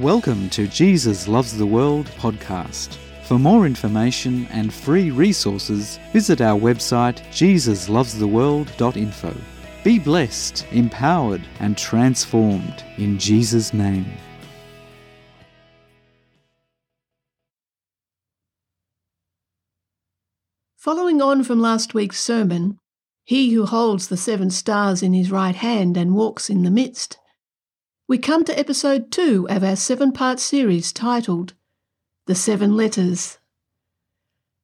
Welcome to Jesus Loves the World podcast. For more information and free resources, visit our website jesuslovestheworld.info. Be blessed, empowered, and transformed in Jesus' name. Following on from last week's sermon, he who holds the seven stars in his right hand and walks in the midst, we come to episode two of our seven part series titled The Seven Letters.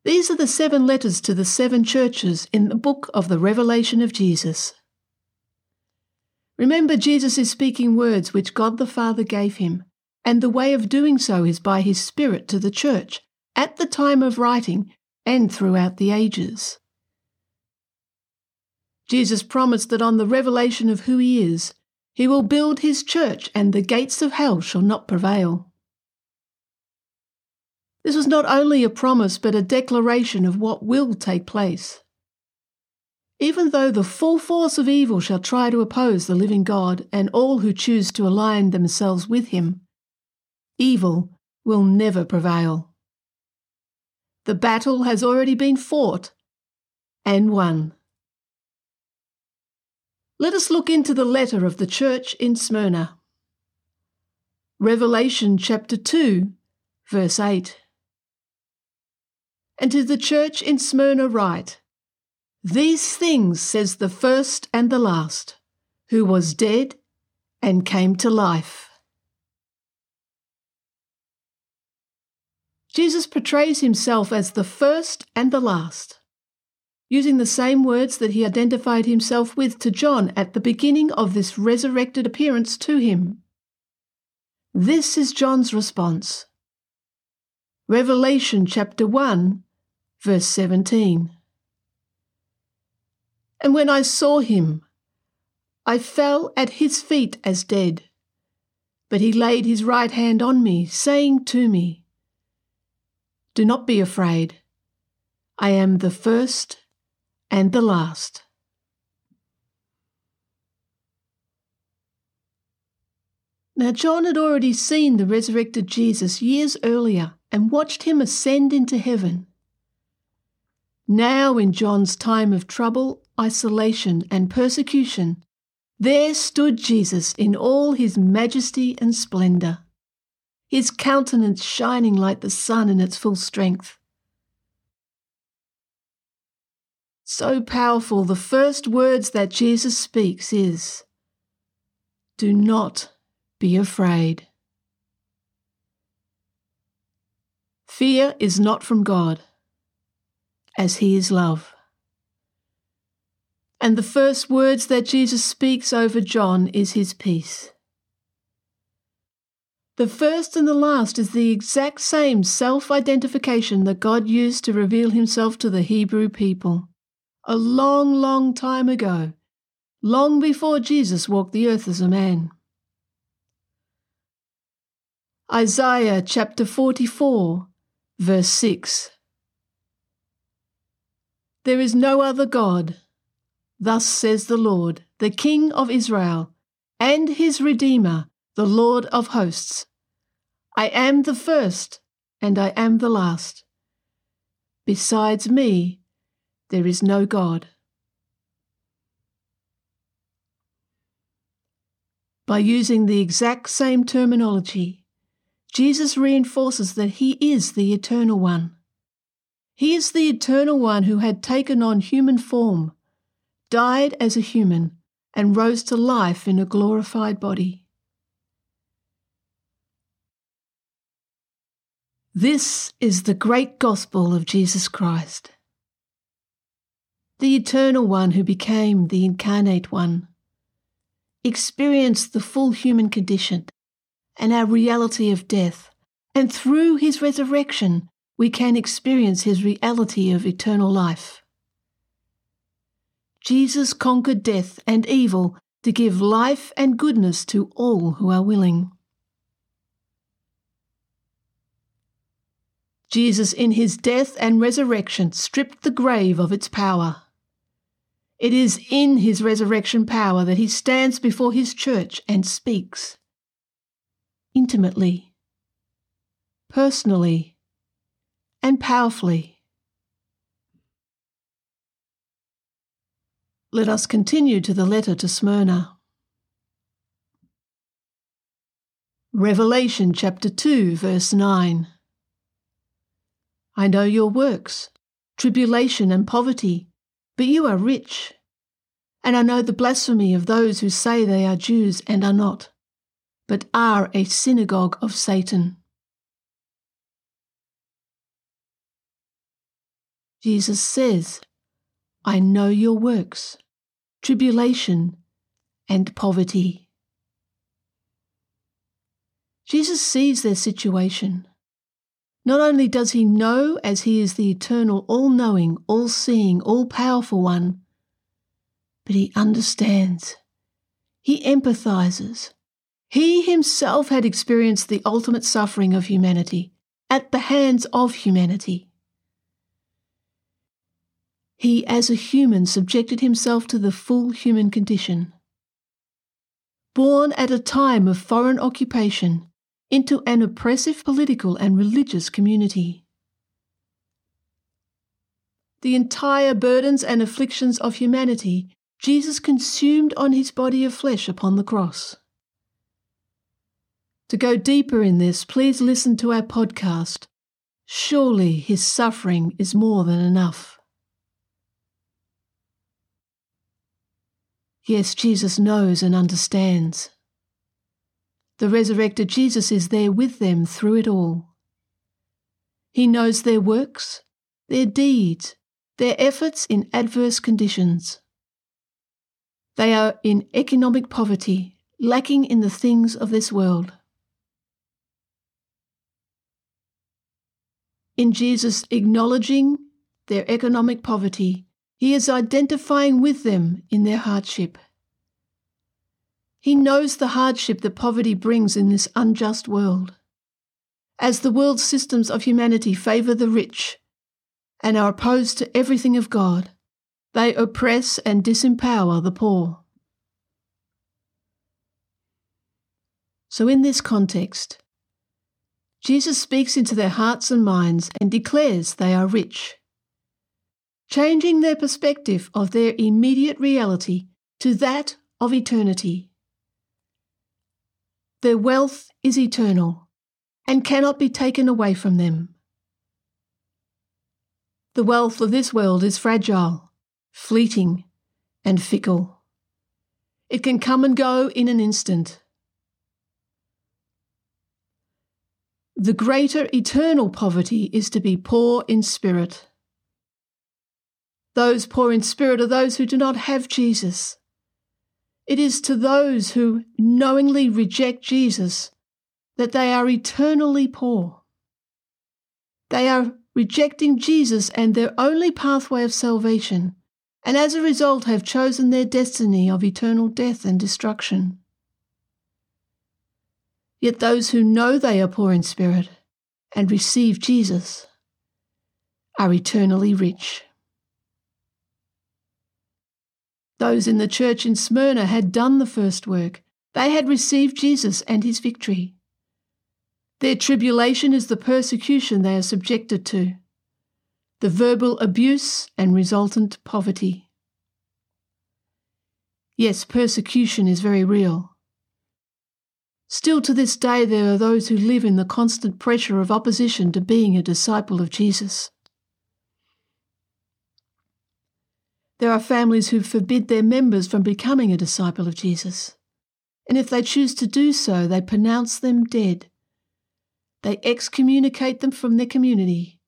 These are the seven letters to the seven churches in the book of the Revelation of Jesus. Remember, Jesus is speaking words which God the Father gave him, and the way of doing so is by his Spirit to the church at the time of writing and throughout the ages. Jesus promised that on the revelation of who he is, he will build his church and the gates of hell shall not prevail. This was not only a promise but a declaration of what will take place. Even though the full force of evil shall try to oppose the living God and all who choose to align themselves with him, evil will never prevail. The battle has already been fought and won. Let us look into the letter of the church in Smyrna. Revelation chapter 2, verse 8. And to the church in Smyrna write, These things says the first and the last, who was dead and came to life. Jesus portrays himself as the first and the last, using the same words that he identified himself with to John at the beginning of this resurrected appearance to him. This is John's response. Revelation chapter 1, verse 17. And when I saw him, I fell at his feet as dead. But he laid his right hand on me, saying to me, do not be afraid. I am the first and the last. Now, John had already seen the resurrected Jesus years earlier and watched him ascend into heaven. Now, in John's time of trouble, isolation, and persecution, there stood Jesus in all his majesty and splendour his countenance shining like the sun in its full strength. So powerful, the first words that Jesus speaks is, Do not be afraid. Fear is not from God, as He is love. And the first words that Jesus speaks over John is His peace. The first and the last is the exact same self identification that God used to reveal himself to the Hebrew people. A long, long time ago, long before Jesus walked the earth as a man. Isaiah chapter 44, verse 6. There is no other God, thus says the Lord, the King of Israel, and his Redeemer the Lord of hosts. I am the first, and I am the last. Besides me, there is no God. By using the exact same terminology, Jesus reinforces that He is the Eternal One. He is the Eternal One who had taken on human form, died as a human, and rose to life in a glorified body. This is the great gospel of Jesus Christ, the eternal one who became the incarnate one, experienced the full human condition and our reality of death, and through his resurrection, we can experience his reality of eternal life. Jesus conquered death and evil to give life and goodness to all who are willing. Jesus, in his death and resurrection, stripped the grave of its power. It is in his resurrection power that he stands before his church and speaks. intimately, personally, and powerfully. Let us continue to the letter to Smyrna. Revelation chapter 2, verse 9. I know your works, tribulation and poverty, but you are rich. And I know the blasphemy of those who say they are Jews and are not, but are a synagogue of Satan. Jesus says, I know your works, tribulation, and poverty. Jesus sees their situation. Not only does he know as he is the eternal, all knowing, all seeing, all powerful one, but he understands. He empathizes. He himself had experienced the ultimate suffering of humanity at the hands of humanity. He, as a human, subjected himself to the full human condition. Born at a time of foreign occupation, into an oppressive political and religious community. The entire burdens and afflictions of humanity Jesus consumed on his body of flesh upon the cross. To go deeper in this, please listen to our podcast. Surely his suffering is more than enough. Yes, Jesus knows and understands. The resurrected Jesus is there with them through it all. He knows their works, their deeds, their efforts in adverse conditions. They are in economic poverty, lacking in the things of this world. In Jesus acknowledging their economic poverty, he is identifying with them in their hardship. He knows the hardship that poverty brings in this unjust world. As the world systems of humanity favour the rich and are opposed to everything of God, they oppress and disempower the poor. So, in this context, Jesus speaks into their hearts and minds and declares they are rich, changing their perspective of their immediate reality to that of eternity. Their wealth is eternal and cannot be taken away from them. The wealth of this world is fragile, fleeting, and fickle. It can come and go in an instant. The greater eternal poverty is to be poor in spirit. Those poor in spirit are those who do not have Jesus. It is to those who knowingly reject Jesus that they are eternally poor. They are rejecting Jesus and their only pathway of salvation, and as a result have chosen their destiny of eternal death and destruction. Yet those who know they are poor in spirit and receive Jesus are eternally rich. Those in the church in Smyrna had done the first work. They had received Jesus and his victory. Their tribulation is the persecution they are subjected to, the verbal abuse and resultant poverty. Yes, persecution is very real. Still to this day, there are those who live in the constant pressure of opposition to being a disciple of Jesus. There are families who forbid their members from becoming a disciple of Jesus. And if they choose to do so, they pronounce them dead. They excommunicate them from their community.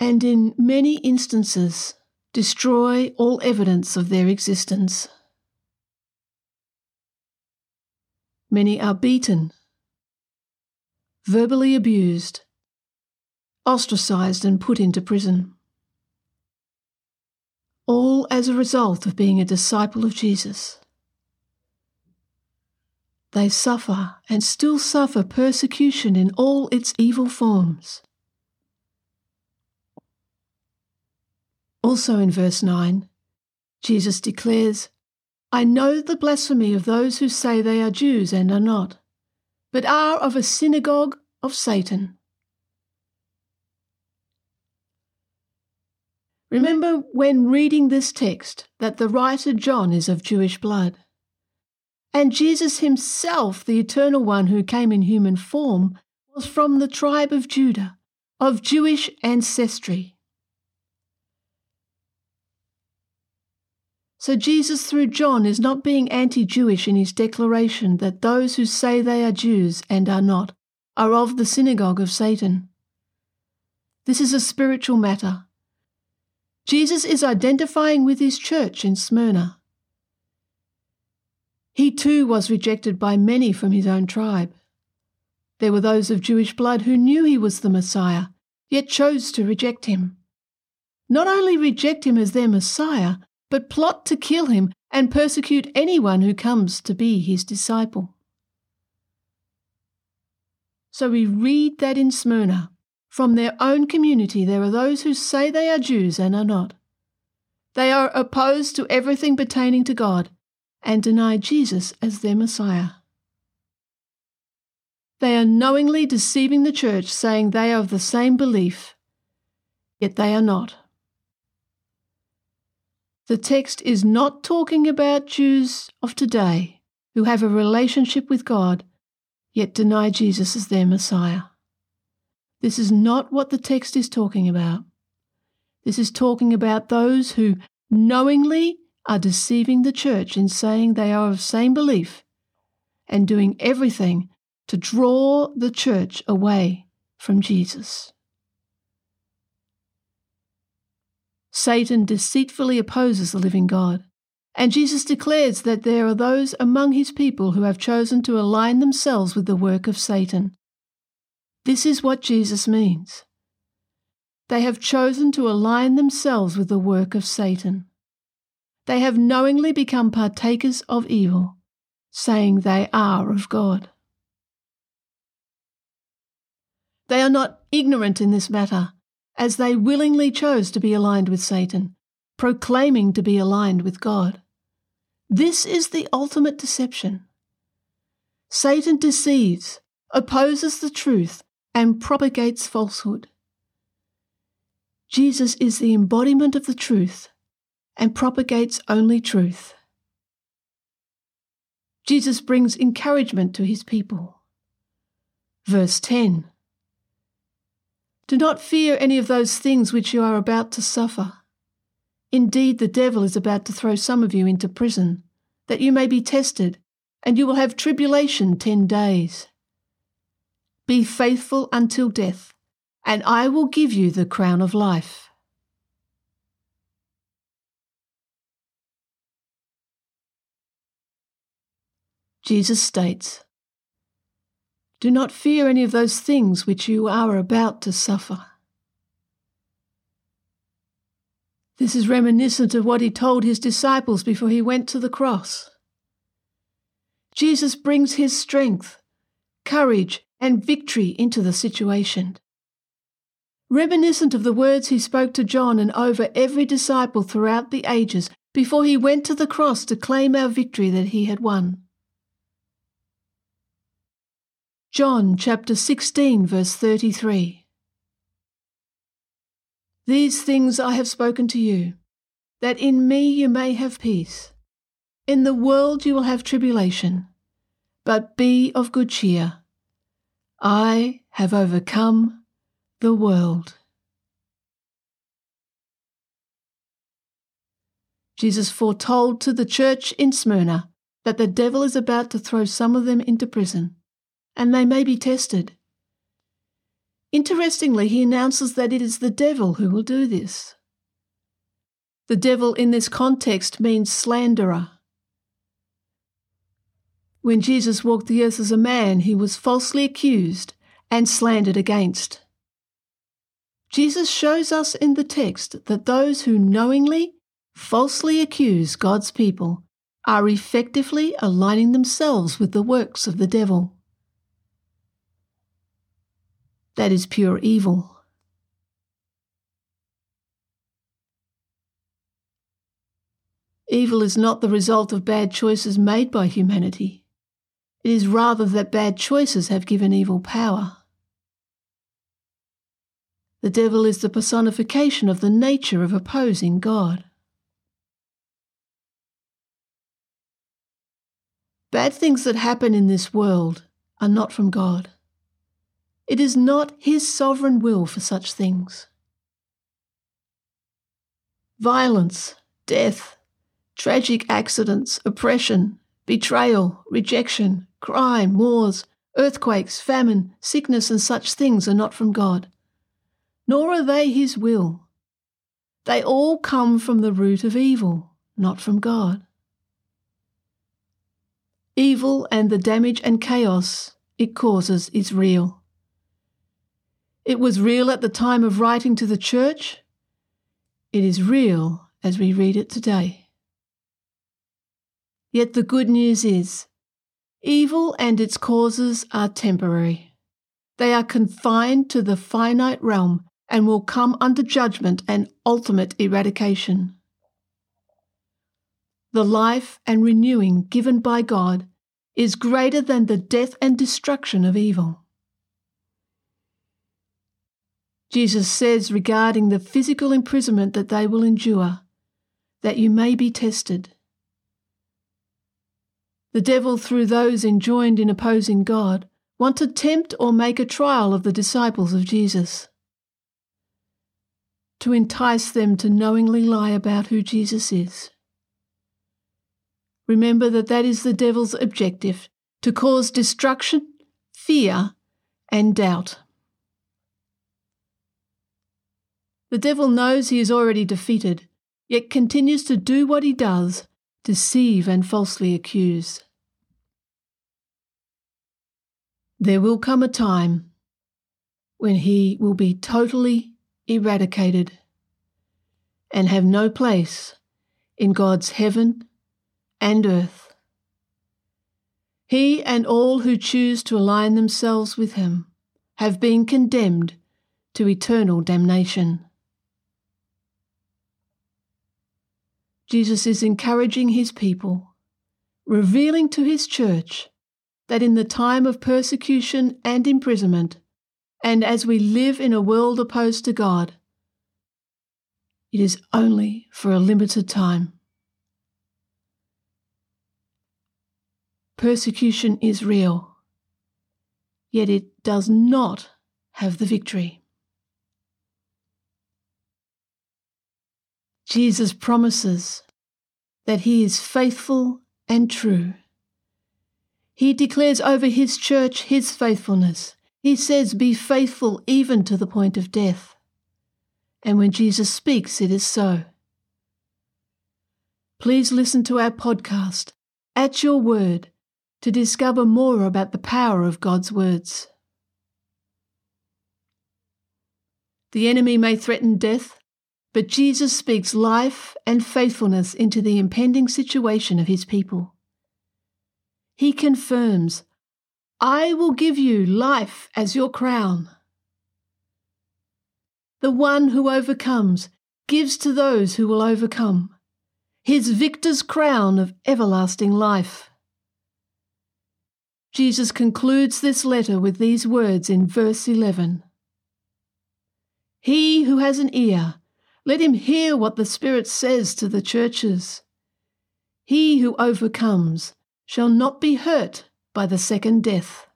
And in many instances, destroy all evidence of their existence. Many are beaten, verbally abused, ostracized, and put into prison all as a result of being a disciple of Jesus. They suffer and still suffer persecution in all its evil forms. Also in verse 9, Jesus declares, I know the blasphemy of those who say they are Jews and are not, but are of a synagogue of Satan. Remember when reading this text that the writer John is of Jewish blood. And Jesus himself, the eternal one who came in human form, was from the tribe of Judah, of Jewish ancestry. So Jesus, through John, is not being anti Jewish in his declaration that those who say they are Jews and are not are of the synagogue of Satan. This is a spiritual matter. Jesus is identifying with his church in Smyrna. He too was rejected by many from his own tribe. There were those of Jewish blood who knew he was the Messiah, yet chose to reject him. Not only reject him as their Messiah, but plot to kill him and persecute anyone who comes to be his disciple. So we read that in Smyrna, from their own community, there are those who say they are Jews and are not. They are opposed to everything pertaining to God and deny Jesus as their Messiah. They are knowingly deceiving the church, saying they are of the same belief, yet they are not. The text is not talking about Jews of today who have a relationship with God yet deny Jesus as their Messiah. This is not what the text is talking about. This is talking about those who knowingly are deceiving the church in saying they are of same belief and doing everything to draw the church away from Jesus. Satan deceitfully opposes the living God. And Jesus declares that there are those among his people who have chosen to align themselves with the work of Satan. This is what Jesus means. They have chosen to align themselves with the work of Satan. They have knowingly become partakers of evil, saying they are of God. They are not ignorant in this matter, as they willingly chose to be aligned with Satan, proclaiming to be aligned with God. This is the ultimate deception. Satan deceives, opposes the truth, and propagates falsehood. Jesus is the embodiment of the truth and propagates only truth. Jesus brings encouragement to his people. Verse 10 do not fear any of those things which you are about to suffer. Indeed, the devil is about to throw some of you into prison, that you may be tested, and you will have tribulation ten days. Be faithful until death, and I will give you the crown of life. Jesus states, do not fear any of those things which you are about to suffer. This is reminiscent of what he told his disciples before he went to the cross. Jesus brings his strength, courage, and victory into the situation. Reminiscent of the words he spoke to John and over every disciple throughout the ages before he went to the cross to claim our victory that he had won. John chapter 16, verse 33. These things I have spoken to you, that in me you may have peace. In the world you will have tribulation, but be of good cheer. I have overcome the world. Jesus foretold to the church in Smyrna that the devil is about to throw some of them into prison and they may be tested. Interestingly, he announces that it is the devil who will do this. The devil in this context means slanderer. When Jesus walked the earth as a man, he was falsely accused and slandered against. Jesus shows us in the text that those who knowingly, falsely accuse God's people are effectively aligning themselves with the works of the devil. that is pure evil. Evil is not the result of bad choices made by humanity. It is rather that bad choices have given evil power. The devil is the personification of the nature of opposing God. Bad things that happen in this world are not from God. It is not His sovereign will for such things. Violence, death, tragic accidents, oppression, betrayal, rejection, crime, wars, earthquakes, famine, sickness, and such things are not from God, nor are they His will. They all come from the root of evil, not from God. Evil and the damage and chaos it causes is real. It was real at the time of writing to the church. It is real as we read it today. Yet the good news is evil and its causes are temporary. They are confined to the finite realm and will come under judgment and ultimate eradication. The life and renewing given by God is greater than the death and destruction of evil. Jesus says regarding the physical imprisonment that they will endure, that you may be tested. The devil, through those enjoined in opposing God, want to tempt or make a trial of the disciples of Jesus, to entice them to knowingly lie about who Jesus is. Remember that that is the devil's objective to cause destruction, fear, and doubt. The devil knows he is already defeated, yet continues to do what he does deceive and falsely accuse. There will come a time when he will be totally eradicated and have no place in God's heaven and earth. He and all who choose to align themselves with him have been condemned to eternal damnation. Jesus is encouraging his people, revealing to his church that in the time of persecution and imprisonment, and as we live in a world opposed to God, it is only for a limited time. Persecution is real, yet it does not have the victory. Jesus promises that he is faithful and true. He declares over his church his faithfulness. He says, Be faithful even to the point of death. And when Jesus speaks, it is so. Please listen to our podcast, At Your Word, to discover more about the power of God's words. The enemy may threaten death, but Jesus speaks life and faithfulness into the impending situation of his people. He confirms, I will give you life as your crown. The one who overcomes gives to those who will overcome his victor's crown of everlasting life. Jesus concludes this letter with these words in verse 11 He who has an ear, let him hear what the Spirit says to the churches. He who overcomes shall not be hurt by the second death.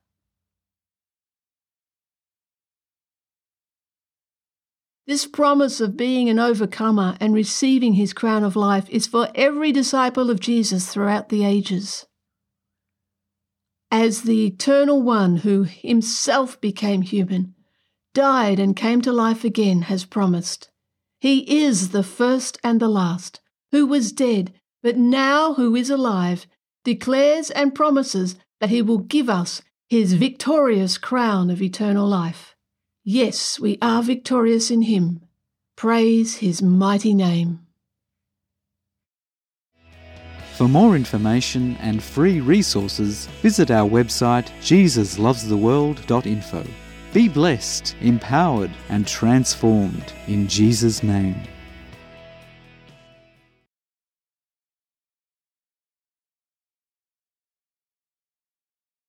This promise of being an overcomer and receiving his crown of life is for every disciple of Jesus throughout the ages. As the eternal one who himself became human, died and came to life again, has promised. He is the first and the last, who was dead, but now who is alive, declares and promises that he will give us his victorious crown of eternal life. Yes, we are victorious in him. Praise his mighty name. For more information and free resources, visit our website jesuslovestheworld.info. Be blessed, empowered, and transformed in Jesus' name.